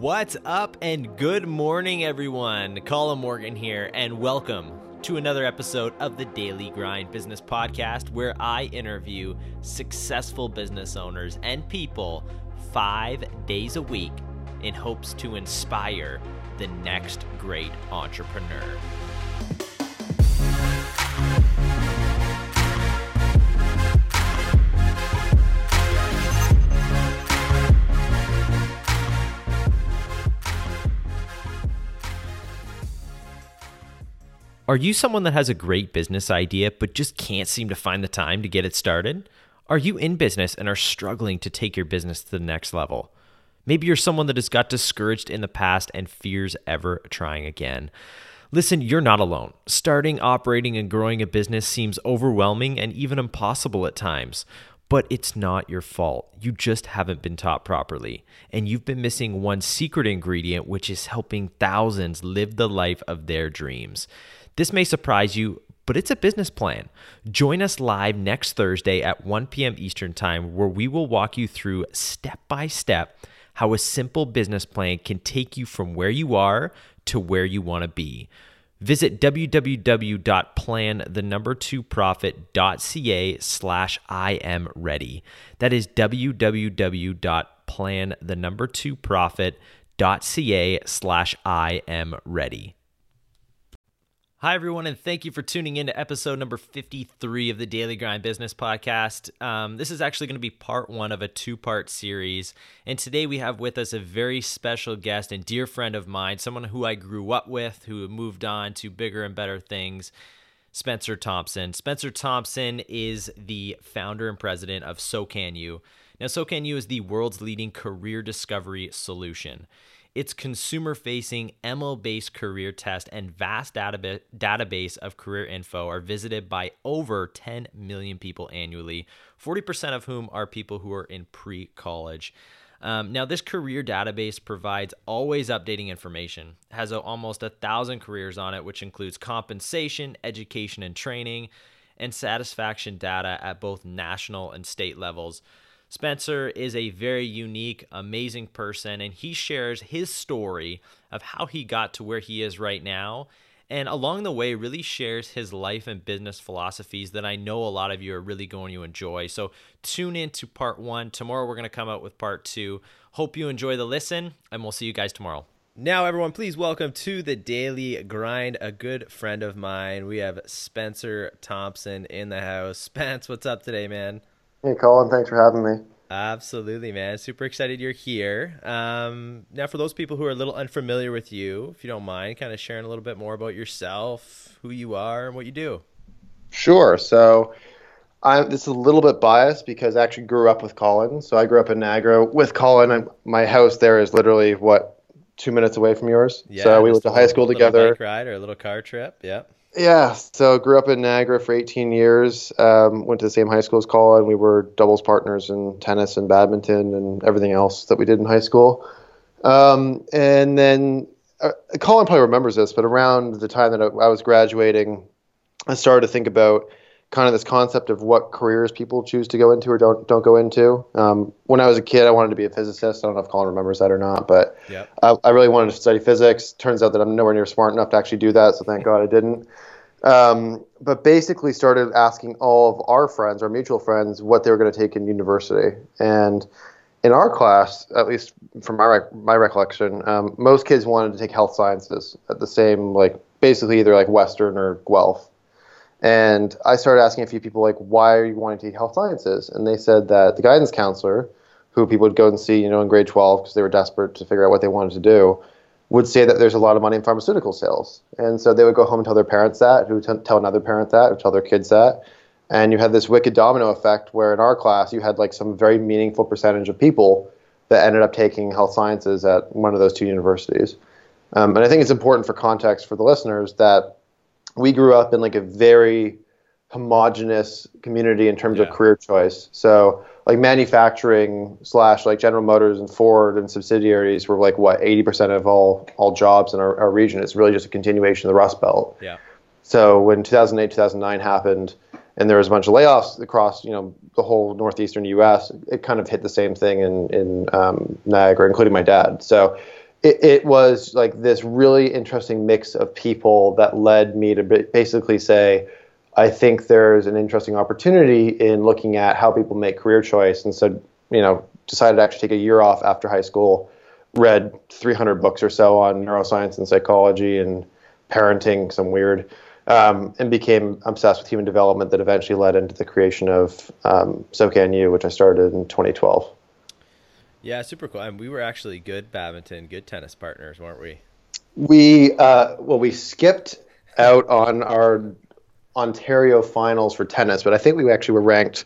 What's up, and good morning, everyone. Colin Morgan here, and welcome to another episode of the Daily Grind Business Podcast, where I interview successful business owners and people five days a week in hopes to inspire the next great entrepreneur. Are you someone that has a great business idea but just can't seem to find the time to get it started? Are you in business and are struggling to take your business to the next level? Maybe you're someone that has got discouraged in the past and fears ever trying again. Listen, you're not alone. Starting, operating, and growing a business seems overwhelming and even impossible at times. But it's not your fault. You just haven't been taught properly. And you've been missing one secret ingredient, which is helping thousands live the life of their dreams. This may surprise you, but it's a business plan. Join us live next Thursday at 1 p.m. Eastern Time, where we will walk you through step by step how a simple business plan can take you from where you are to where you want to be. Visit www.planthenumber2profit.ca slash I am ready. That is www.planthenumber2profit.ca slash I am ready. Hi, everyone, and thank you for tuning in to episode number 53 of the Daily Grind Business Podcast. Um, this is actually going to be part one of a two part series. And today we have with us a very special guest and dear friend of mine, someone who I grew up with, who moved on to bigger and better things, Spencer Thompson. Spencer Thompson is the founder and president of Sokanu. Now, Sokanu is the world's leading career discovery solution. Its consumer facing ML based career test and vast database, of career info are visited by over 10 million people annually, 40% of whom are people who are in pre college. Um, now, this career database provides always updating information, has a, almost a thousand careers on it, which includes compensation, education and training, and satisfaction data at both national and state levels. Spencer is a very unique, amazing person, and he shares his story of how he got to where he is right now. And along the way, really shares his life and business philosophies that I know a lot of you are really going to enjoy. So tune in to part one. Tomorrow, we're going to come out with part two. Hope you enjoy the listen, and we'll see you guys tomorrow. Now, everyone, please welcome to the Daily Grind a good friend of mine. We have Spencer Thompson in the house. Spence, what's up today, man? Hey, Colin. Thanks for having me. Absolutely, man. Super excited you're here. Um, now, for those people who are a little unfamiliar with you, if you don't mind, kind of sharing a little bit more about yourself, who you are, and what you do. Sure. So, I'm, this is a little bit biased because I actually grew up with Colin. So I grew up in Niagara with Colin. My house there is literally what two minutes away from yours. Yeah, so we went to high school together. Bike ride or a little car trip. Yeah. Yeah, so grew up in Niagara for 18 years. Um, went to the same high school as Colin. We were doubles partners in tennis and badminton and everything else that we did in high school. Um, and then uh, Colin probably remembers this, but around the time that I, I was graduating, I started to think about kind of this concept of what careers people choose to go into or don't don't go into. Um, when I was a kid, I wanted to be a physicist. I don't know if Colin remembers that or not, but yep. I, I, really wanted to study physics. Turns out that I'm nowhere near smart enough to actually do that, so thank God I didn't. Um, but basically, started asking all of our friends, our mutual friends, what they were going to take in university. And in our class, at least from my rec- my recollection, um, most kids wanted to take health sciences at the same like basically either like Western or Guelph. And I started asking a few people, like, why are you wanting to take health sciences? And they said that the guidance counselor, who people would go and see, you know, in grade 12 because they were desperate to figure out what they wanted to do, would say that there's a lot of money in pharmaceutical sales. And so they would go home and tell their parents that, who t- tell another parent that, who tell their kids that. And you had this wicked domino effect where in our class you had like some very meaningful percentage of people that ended up taking health sciences at one of those two universities. Um, and I think it's important for context for the listeners that we grew up in like a very homogenous community in terms yeah. of career choice. So like manufacturing slash like General Motors and Ford and subsidiaries were like what 80% of all all jobs in our, our region. It's really just a continuation of the Rust Belt. Yeah. So when 2008 2009 happened and there was a bunch of layoffs across you know the whole northeastern U.S., it kind of hit the same thing in in um, Niagara, including my dad. So it, it was like this really interesting mix of people that led me to basically say, I think there's an interesting opportunity in looking at how people make career choice. And so, you know, decided to actually take a year off after high school, read 300 books or so on neuroscience and psychology and parenting, some weird, um, and became obsessed with human development that eventually led into the creation of um, Sokanu, which I started in 2012. Yeah, super cool. And we were actually good badminton, good tennis partners, weren't we? We uh, well, we skipped out on our Ontario finals for tennis, but I think we actually were ranked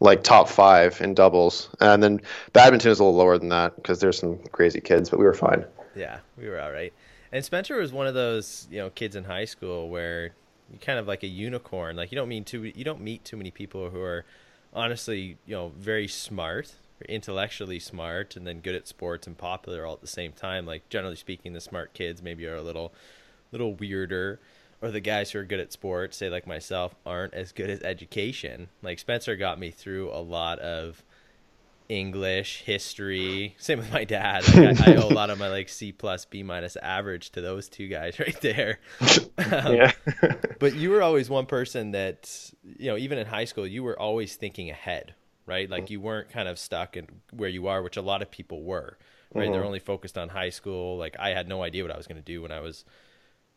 like top five in doubles, and then badminton is a little lower than that because there's some crazy kids, but we were fine. Yeah, we were all right. And Spencer was one of those you know kids in high school where you kind of like a unicorn. Like you don't mean too you don't meet too many people who are honestly you know very smart intellectually smart and then good at sports and popular all at the same time. Like generally speaking, the smart kids maybe are a little little weirder. Or the guys who are good at sports, say like myself, aren't as good at education. Like Spencer got me through a lot of English, history. Same with my dad. Like I, I, owe a lot of my like C plus, B minus average to those two guys right there. Um, yeah. but you were always one person that you know, even in high school, you were always thinking ahead right? Like you weren't kind of stuck in where you are, which a lot of people were, right? Mm-hmm. They're only focused on high school. Like I had no idea what I was going to do when I was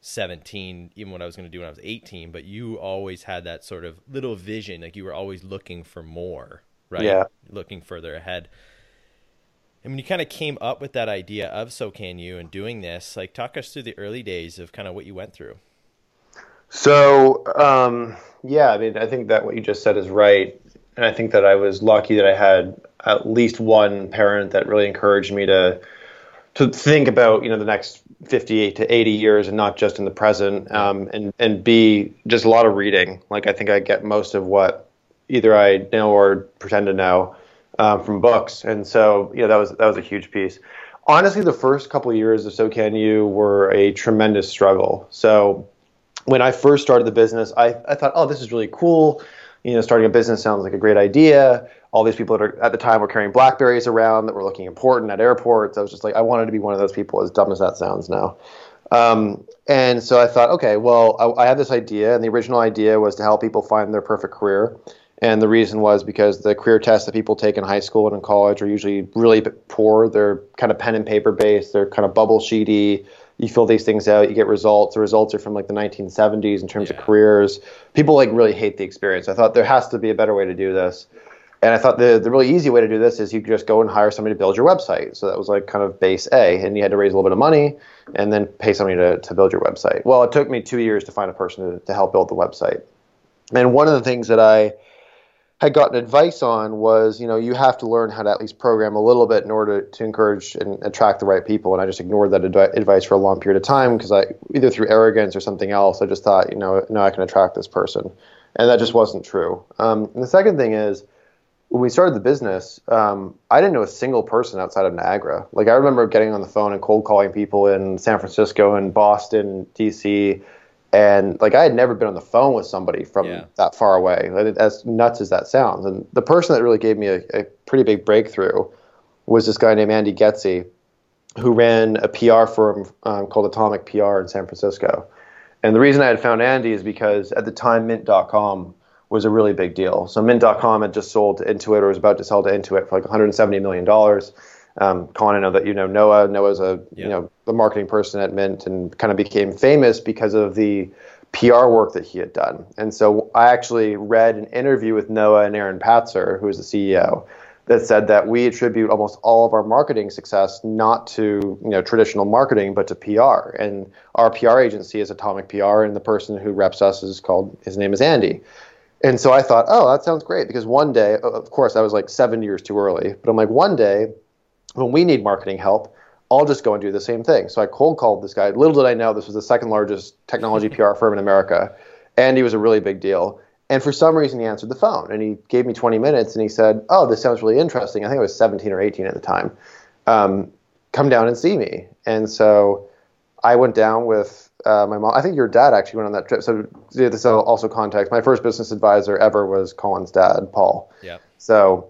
17, even what I was going to do when I was 18, but you always had that sort of little vision. Like you were always looking for more, right? Yeah. Looking further ahead. And when you kind of came up with that idea of Sokanu and doing this, like talk us through the early days of kind of what you went through. So, um, yeah, I mean, I think that what you just said is right and I think that I was lucky that I had at least one parent that really encouraged me to to think about you know the next 58 to 80 years and not just in the present um, and and b just a lot of reading. Like i think i get most of what either i know or pretend to know um, from books. And so you know that was that was a huge piece. Honestly the first couple of years of You were a tremendous struggle. So when i first started the business i, I thought oh this is really cool you know, starting a business sounds like a great idea. All these people that are at the time were carrying Blackberries around that were looking important at airports. I was just like, I wanted to be one of those people, as dumb as that sounds now. Um, and so I thought, okay, well, I, I have this idea, and the original idea was to help people find their perfect career. And the reason was because the career tests that people take in high school and in college are usually really poor. They're kind of pen and paper based. They're kind of bubble sheety you fill these things out, you get results. The results are from like the 1970s in terms yeah. of careers. People like really hate the experience. I thought there has to be a better way to do this. And I thought the, the really easy way to do this is you could just go and hire somebody to build your website. So that was like kind of base A. And you had to raise a little bit of money and then pay somebody to, to build your website. Well, it took me two years to find a person to, to help build the website. And one of the things that I had gotten advice on was, you know, you have to learn how to at least program a little bit in order to encourage and attract the right people. And I just ignored that advice for a long period of time because I, either through arrogance or something else, I just thought, you know, no, I can attract this person, and that just wasn't true. Um, and the second thing is, when we started the business, um, I didn't know a single person outside of Niagara. Like I remember getting on the phone and cold calling people in San Francisco and Boston, DC and like I had never been on the phone with somebody from yeah. that far away. As nuts as that sounds, and the person that really gave me a, a pretty big breakthrough was this guy named Andy Getsey, who ran a PR firm um, called Atomic PR in San Francisco. And the reason I had found Andy is because at the time Mint.com was a really big deal. So Mint.com had just sold to Intuit or was about to sell to Intuit for like 170 million dollars um, Colin, I know that you know Noah. Noah's a yeah. you know the marketing person at Mint and kind of became famous because of the PR work that he had done. And so I actually read an interview with Noah and Aaron Patzer, who is the CEO, that said that we attribute almost all of our marketing success not to you know traditional marketing but to PR. And our PR agency is Atomic PR, and the person who reps us is called his name is Andy. And so I thought, oh, that sounds great because one day, of course, I was like seven years too early, but I'm like, one day when we need marketing help, I'll just go and do the same thing. So I cold called this guy. Little did I know this was the second largest technology PR firm in America, and he was a really big deal. And for some reason, he answered the phone and he gave me 20 minutes and he said, Oh, this sounds really interesting. I think I was 17 or 18 at the time. Um, come down and see me. And so I went down with uh, my mom. I think your dad actually went on that trip. So this also context. My first business advisor ever was Colin's dad, Paul. Yeah. So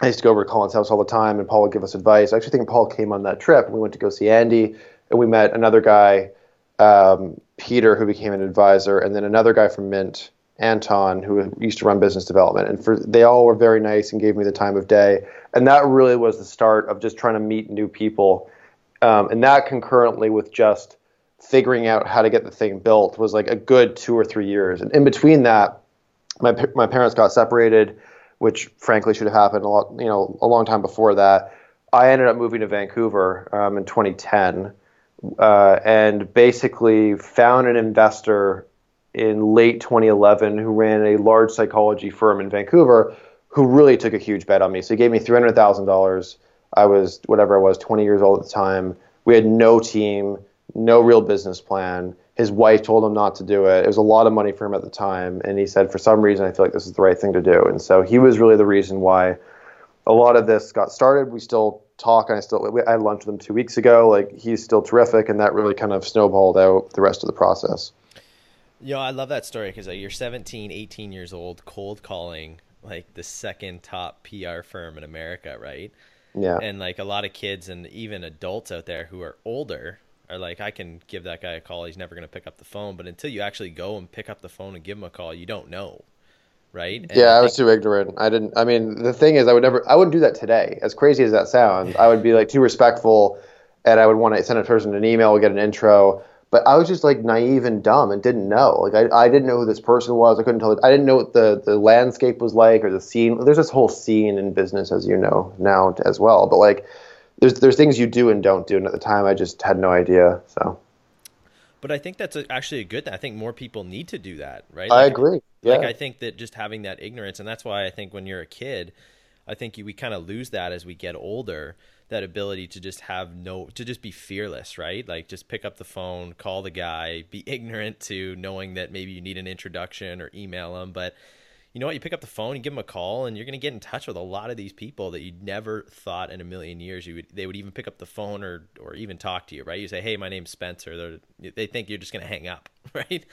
I used to go over to Colin's house all the time, and Paul would give us advice. I actually think Paul came on that trip, we went to go see Andy, and we met another guy, um, Peter, who became an advisor, and then another guy from Mint, Anton, who used to run business development. And for they all were very nice and gave me the time of day. And that really was the start of just trying to meet new people. Um, and that concurrently with just figuring out how to get the thing built was like a good two or three years. And in between that, my my parents got separated which frankly should have happened a lot, you know, a long time before that. I ended up moving to Vancouver um, in 2010, uh, and basically found an investor in late 2011 who ran a large psychology firm in Vancouver, who really took a huge bet on me. So he gave me $300,000. I was whatever I was, 20 years old at the time. We had no team, no real business plan his wife told him not to do it. It was a lot of money for him at the time, and he said, for some reason, I feel like this is the right thing to do. And so he was really the reason why a lot of this got started. We still talk, and I still I had lunch with him two weeks ago. Like he's still terrific, and that really kind of snowballed out the rest of the process. You know, I love that story because uh, you're 17, 18 years old, cold calling like the second top PR firm in America, right? Yeah. And like a lot of kids and even adults out there who are older are like, I can give that guy a call. He's never going to pick up the phone. But until you actually go and pick up the phone and give him a call, you don't know. Right. And yeah, I, I was too ignorant. I didn't, I mean, the thing is, I would never, I wouldn't do that today. As crazy as that sounds, I would be like too respectful and I would want to send a person an email, get an intro. But I was just like naive and dumb and didn't know. Like I, I didn't know who this person was. I couldn't tell. I didn't know what the, the landscape was like or the scene. There's this whole scene in business, as you know now as well. But like, there's there's things you do and don't do, and at the time I just had no idea. So. But I think that's a, actually a good thing. I think more people need to do that, right? Like, I agree. Yeah. Like I think that just having that ignorance, and that's why I think when you're a kid, I think you, we kind of lose that as we get older. That ability to just have no, to just be fearless, right? Like just pick up the phone, call the guy, be ignorant to knowing that maybe you need an introduction or email him, but you know what? You pick up the phone, you give them a call, and you're going to get in touch with a lot of these people that you never thought in a million years you would they would even pick up the phone or or even talk to you, right? You say, "Hey, my name's Spencer." They're, they think you're just going to hang up, right?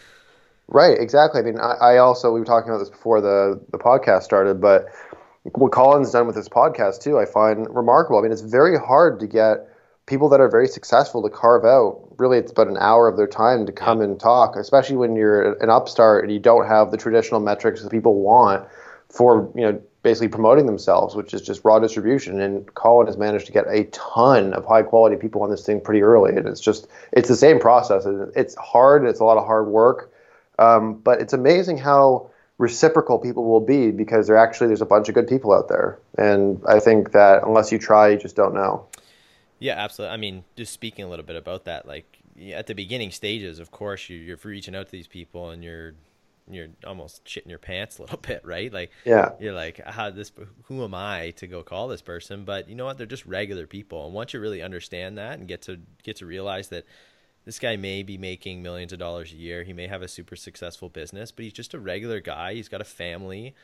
Right, exactly. I mean, I, I, also we were talking about this before the the podcast started, but what Colin's done with this podcast too, I find remarkable. I mean, it's very hard to get people that are very successful to carve out really it's about an hour of their time to come and talk especially when you're an upstart and you don't have the traditional metrics that people want for you know basically promoting themselves which is just raw distribution. And colin has managed to get a ton of high quality people on this thing pretty early. And it's just it's the same process. It's hard it's a lot of hard work. Um, but it's amazing how reciprocal people will be because there actually there's a bunch of good people out there. And i think that unless you try you just don't know yeah, absolutely. I mean, just speaking a little bit about that, like at the beginning stages, of course, you, you're reaching out to these people and you're you're almost shitting your pants a little bit, right? Like, yeah, you're like, how this? Who am I to go call this person? But you know what? They're just regular people, and once you really understand that and get to get to realize that this guy may be making millions of dollars a year, he may have a super successful business, but he's just a regular guy. He's got a family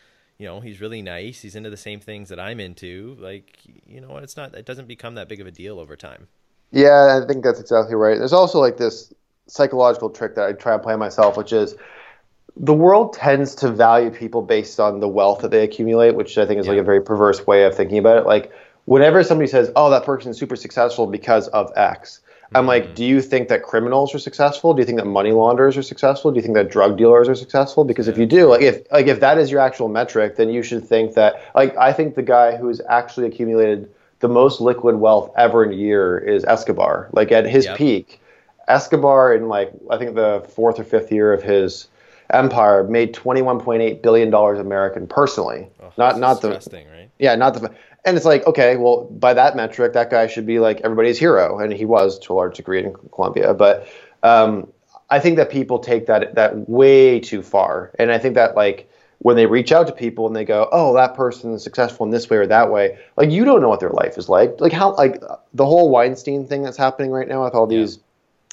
you know he's really nice. He's into the same things that i'm into. Like you know what? It's not it doesn't become that big of a deal over time. Yeah i think that's exactly right. There's also like this psychological trick that i try and play myself which is the world tends to value people based on the wealth that they accumulate which i think is yeah. like a very perverse way of thinking about it. Like whenever somebody says oh that person is super successful because of x I'm like, do you think that criminals are successful? Do you think that money launderers are successful? Do you think that drug dealers are successful? Because if you do, like if like if that is your actual metric, then you should think that like I think the guy who has actually accumulated the most liquid wealth ever in a year is Escobar. Like at his yep. peak, Escobar in like I think the fourth or fifth year of his empire made 21.8 billion dollars American personally. Oh, not not the right? Yeah, not the and it's like, okay, well, by that metric, that guy should be like everybody's hero, and he was to a large degree in Colombia. But um, I think that people take that that way too far, and I think that like when they reach out to people and they go, "Oh, that person is successful in this way or that way," like you don't know what their life is like. Like how like the whole Weinstein thing that's happening right now with all these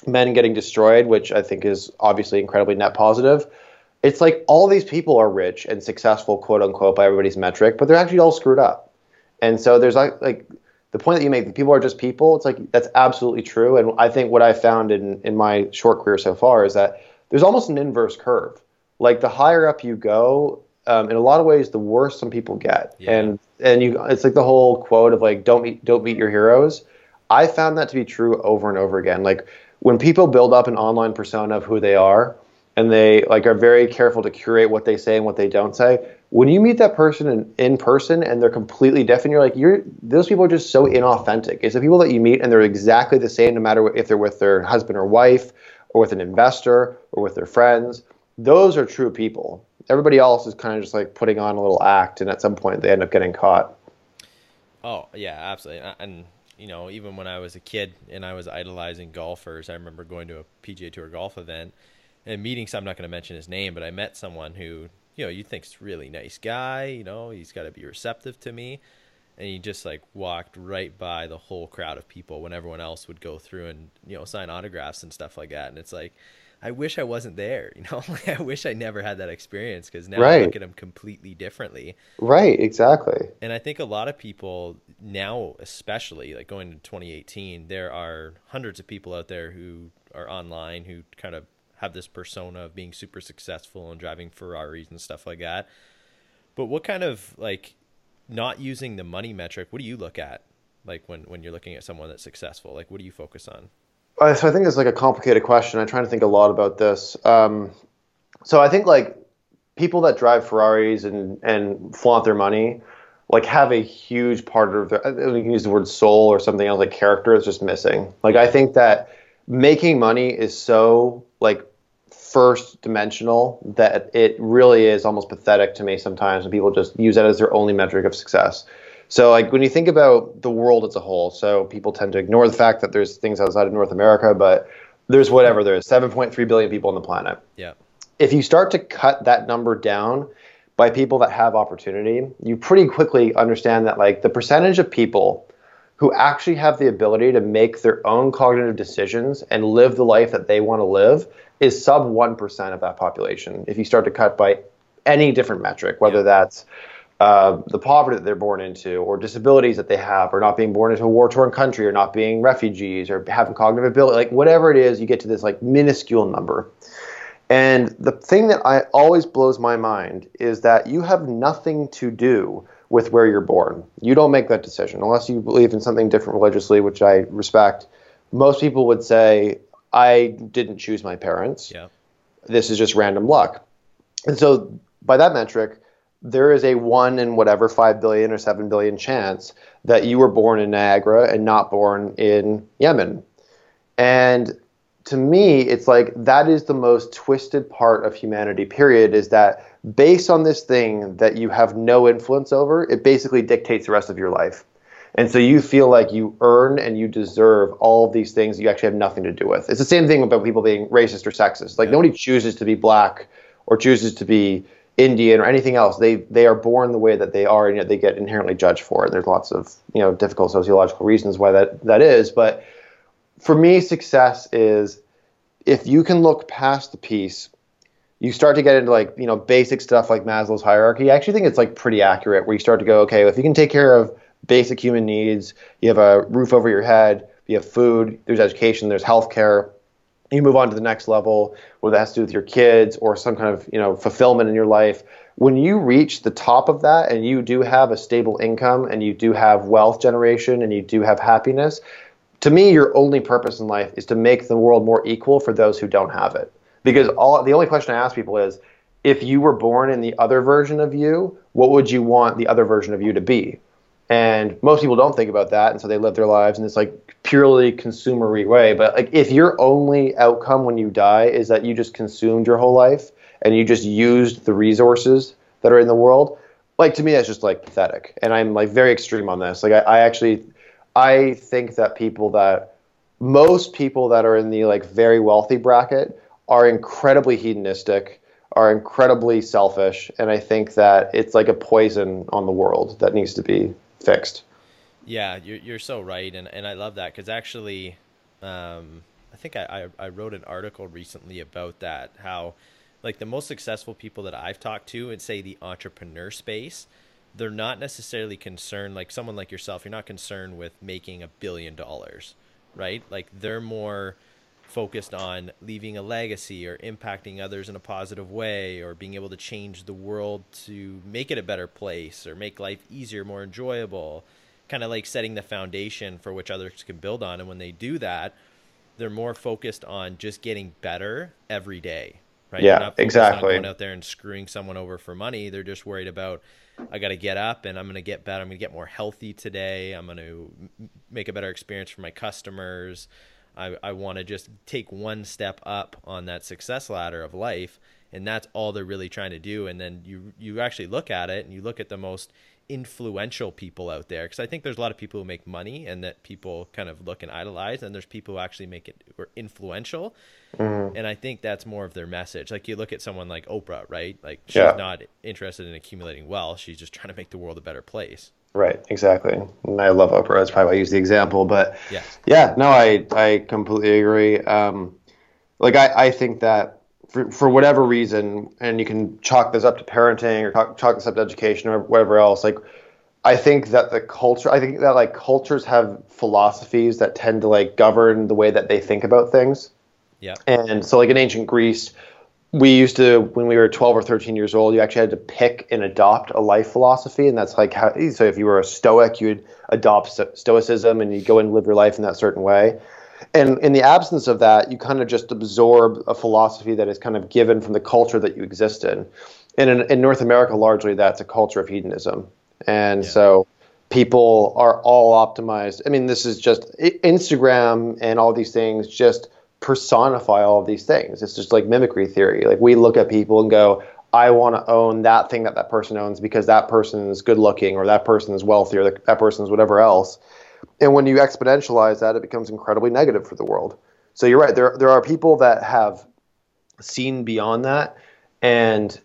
yeah. men getting destroyed, which I think is obviously incredibly net positive. It's like all these people are rich and successful, quote unquote, by everybody's metric, but they're actually all screwed up and so there's like like the point that you make, people are just people. It's like that's absolutely true. And I think what I found in in my short career so far is that there's almost an inverse curve. Like the higher up you go, um, in a lot of ways the worse some people get. Yeah. And and you it's like the whole quote of like don't meet don't meet your heroes. I found that to be true over and over again. Like when people build up an online persona of who they are and they like are very careful to curate what they say and what they don't say, when you meet that person in, in person and they're completely different, you're like, you're those people are just so inauthentic. It's the people that you meet and they're exactly the same, no matter if they're with their husband or wife, or with an investor, or with their friends. Those are true people. Everybody else is kind of just like putting on a little act, and at some point they end up getting caught. Oh yeah, absolutely. And you know, even when I was a kid and I was idolizing golfers, I remember going to a PGA Tour golf event and meeting some. I'm not going to mention his name, but I met someone who you know you think's really nice guy. You know, he's got to be receptive to me, and he just like walked right by the whole crowd of people when everyone else would go through and you know sign autographs and stuff like that. And it's like. I wish I wasn't there, you know. Like, I wish I never had that experience because now I look at him completely differently. Right, exactly. And I think a lot of people now, especially like going to 2018, there are hundreds of people out there who are online who kind of have this persona of being super successful and driving Ferraris and stuff like that. But what kind of like not using the money metric, what do you look at? Like when, when you're looking at someone that's successful, like what do you focus on? Uh, so I think it's like a complicated question. I'm trying to think a lot about this. Um, so I think like people that drive Ferraris and and flaunt their money, like have a huge part of their. We can use the word soul or something else like character is just missing. Like I think that making money is so like first dimensional that it really is almost pathetic to me sometimes when people just use that as their only metric of success. So like when you think about the world as a whole, so people tend to ignore the fact that there's things outside of North America, but there's whatever there is 7.3 billion people on the planet. Yeah. If you start to cut that number down by people that have opportunity, you pretty quickly understand that like the percentage of people who actually have the ability to make their own cognitive decisions and live the life that they want to live is sub 1% of that population. If you start to cut by any different metric, whether Yeah. that's uh, the poverty that they're born into, or disabilities that they have, or not being born into a war-torn country, or not being refugees, or having cognitive ability, like whatever it is, you get to this like minuscule number. And the thing that I always blows my mind is that you have nothing to do with where you're born. You don't make that decision unless you believe in something different religiously, which I respect. Most people would say, I didn't choose my parents. Yeah. This is just random luck. And so, by that metric, there is a one in whatever five billion or seven billion chance that you were born in Niagara and not born in Yemen. And to me, it's like that is the most twisted part of humanity, period, is that based on this thing that you have no influence over, it basically dictates the rest of your life. And so you feel like you earn and you deserve all of these things you actually have nothing to do with. It's the same thing about people being racist or sexist. Like Yeah. nobody chooses to be black or chooses to be Indian or anything else. They they are born the way that they are, and yet they get inherently judged for it. There's lots of you know difficult sociological reasons why that that is. But for me, success is if you can look past the piece. You start to get into like you know basic stuff like Maslow's hierarchy. I actually think it's like pretty accurate. Where you start to go, okay, if you can take care of basic human needs, you have a roof over your head, you have food, there's education, there's healthcare, you move on to the next level, whether that has to do with your kids or some kind of you know fulfillment in your life. When you reach the top of that, and you do have a stable income, and you do have wealth generation, and you do have happiness, to me, your only purpose in life is to make the world more equal for those who don't have it. Because all the only question I ask people is, if you were born in the other version of you, what would you want the other version of you to be? And most people don't think about that, and so they live their lives in this like purely consumery way. But like, if your only outcome when you die is that you just consumed your whole life and you just used the resources that are in the world, like to me, that's just like pathetic. And I'm like very extreme on this. Like, I, I actually, I think that people that most people that are in the like very wealthy bracket are incredibly hedonistic, are incredibly selfish, and I think that it's like a poison on the world that needs to be fixed. Yeah, you're you're so right, and and I love that because actually, um, I think I, I I wrote an article recently about that how, like the most successful people that I've talked to in say the entrepreneur space, they're not necessarily concerned like someone like yourself. You're not concerned with making a billion dollars, right? Like they're more focused on leaving a legacy or impacting others in a positive way or being able to change the world to make it a better place or make life easier, more enjoyable, kind of like setting the foundation for which others can build on. And when they do that, they're more focused on just getting better every day. Right? Yeah, exactly. going out there and screwing someone over for money. They're just worried about I got to get up and I'm going to get better. I'm going to get more healthy today. I'm going to make a better experience for my customers. I, I want to just take one step up on that success ladder of life. And that's all they're really trying to do. And then you, you actually look at it and you look at the most influential people out there. Cause I think there's a lot of people who make money and that people kind of look and idolize. And there's people who actually make it or influential. Mm-hmm. And I think that's more of their message. Like you look at someone like Oprah, right? Like she's yeah. not interested in accumulating wealth. She's just trying to make the world a better place. Right, exactly. And I love Oprah. That's probably why I use the example. But yeah, yeah, no, I I completely agree. Um, like I, I think that for, for whatever reason, and you can chalk this up to parenting or chalk, chalk this up to education or whatever else. Like I think that the culture, I think that like cultures have philosophies that tend to like govern the way that they think about things. Yeah. And so like in ancient Greece, we used to when we were 12 or 13 years old you actually had to pick and adopt a life philosophy and that's like how so if you were a stoic you'd adopt stoicism and you go and live your life in that certain way. And in the absence of that you kind of just absorb a philosophy that is kind of given from the culture that you exist in. And in, in north america largely that's a culture of hedonism. And yeah. so people are all optimized. I mean this is just instagram and all these things just personify all of these things. It's just like mimicry theory. Like we look at people and go, I want to own that thing that that person owns because that person is good looking or that person is wealthy or that person is whatever else. And when you exponentialize that, it becomes incredibly negative for the world. So you're right. There, there are people that have seen beyond that. And,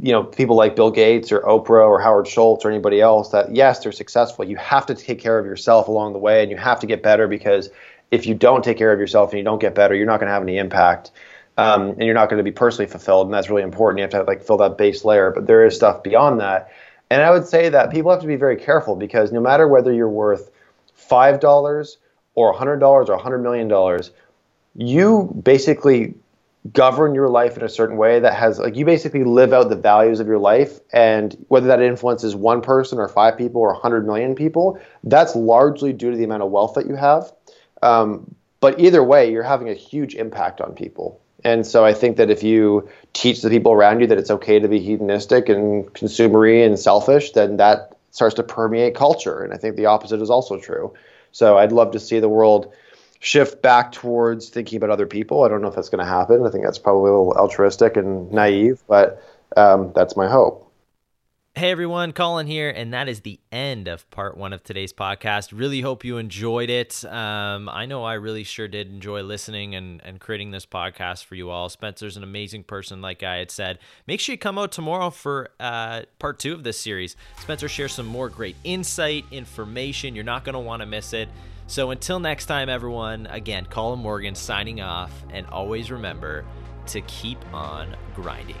you know, people like Bill Gates or Oprah or Howard Schultz or anybody else that, yes, they're successful. You have to take care of yourself along the way and you have to get better because if you don't take care of yourself and you don't get better, you're not going to have any impact. Um, and you're not going to be personally fulfilled, and that's really important. You have to like fill that base layer, but there is stuff beyond that. And I would say that people have to be very careful because no matter whether you're worth five dollars or hundred dollars or hundred million dollars, you basically govern your life in a certain way that has like you basically live out the values of your life and whether that influences one person or five people or a 100 million people that's largely due to the amount of wealth that you have um, but either way, you're having a huge impact on people. And so I think that if you teach the people around you that it's okay to be hedonistic and consumery and selfish, then that starts to permeate culture. And I think the opposite is also true. So I'd love to see the world shift back towards thinking about other people. I don't know if that's going to happen. I think that's probably a little altruistic and naive, but um, that's my hope. Hey everyone, Colin here, and that is the end of part one of today's podcast. Really hope you enjoyed it. Um, I know I really sure did enjoy listening and, and creating this podcast for you all. Spencer's an amazing person, like I had said. Make sure you come out tomorrow for uh, part two of this series. Spencer shares some more great insight, information. You're not going to want to miss it. So until next time, everyone, again, Colin Morgan signing off, and always remember to keep on grinding.